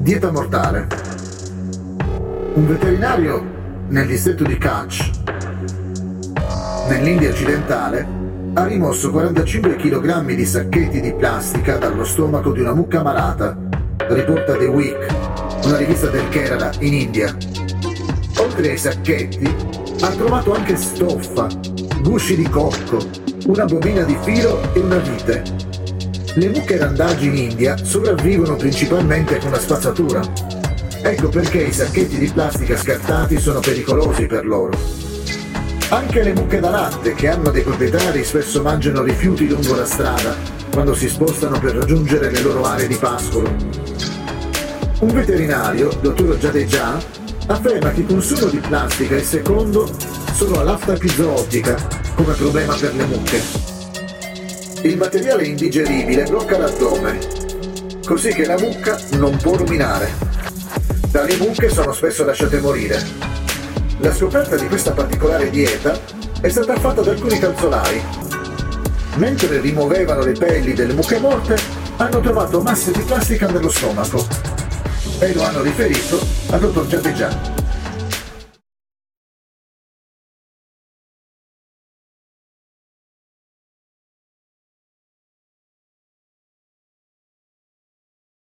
Dieta mortale. Un veterinario nel distretto di Kutch, nell'India occidentale, ha rimosso 45 kg di sacchetti di plastica dallo stomaco di una mucca malata, riporta The Week, una rivista del Kerala in India. Oltre ai sacchetti, ha trovato anche stoffa, gusci di cocco, una bobina di filo e una vite. Le mucche randaggi in India sopravvivono principalmente con la spazzatura. Ecco perché i sacchetti di plastica scartati sono pericolosi per loro. Anche le mucche da latte, che hanno dei proprietari, spesso mangiano rifiuti lungo la strada quando si spostano per raggiungere le loro aree di pascolo. Un veterinario, dottor Jadeja, afferma che il consumo di plastica è secondo solo all'afta epizootica come problema per le mucche. Il materiale indigeribile blocca l'addome, così che la mucca non può ruminare. Tali mucche sono spesso lasciate morire. La scoperta di questa particolare dieta è stata fatta da alcuni calzolai. Mentre rimuovevano le pelli delle mucche morte, hanno trovato masse di plastica nello stomaco e lo hanno riferito al dottor Giadegian.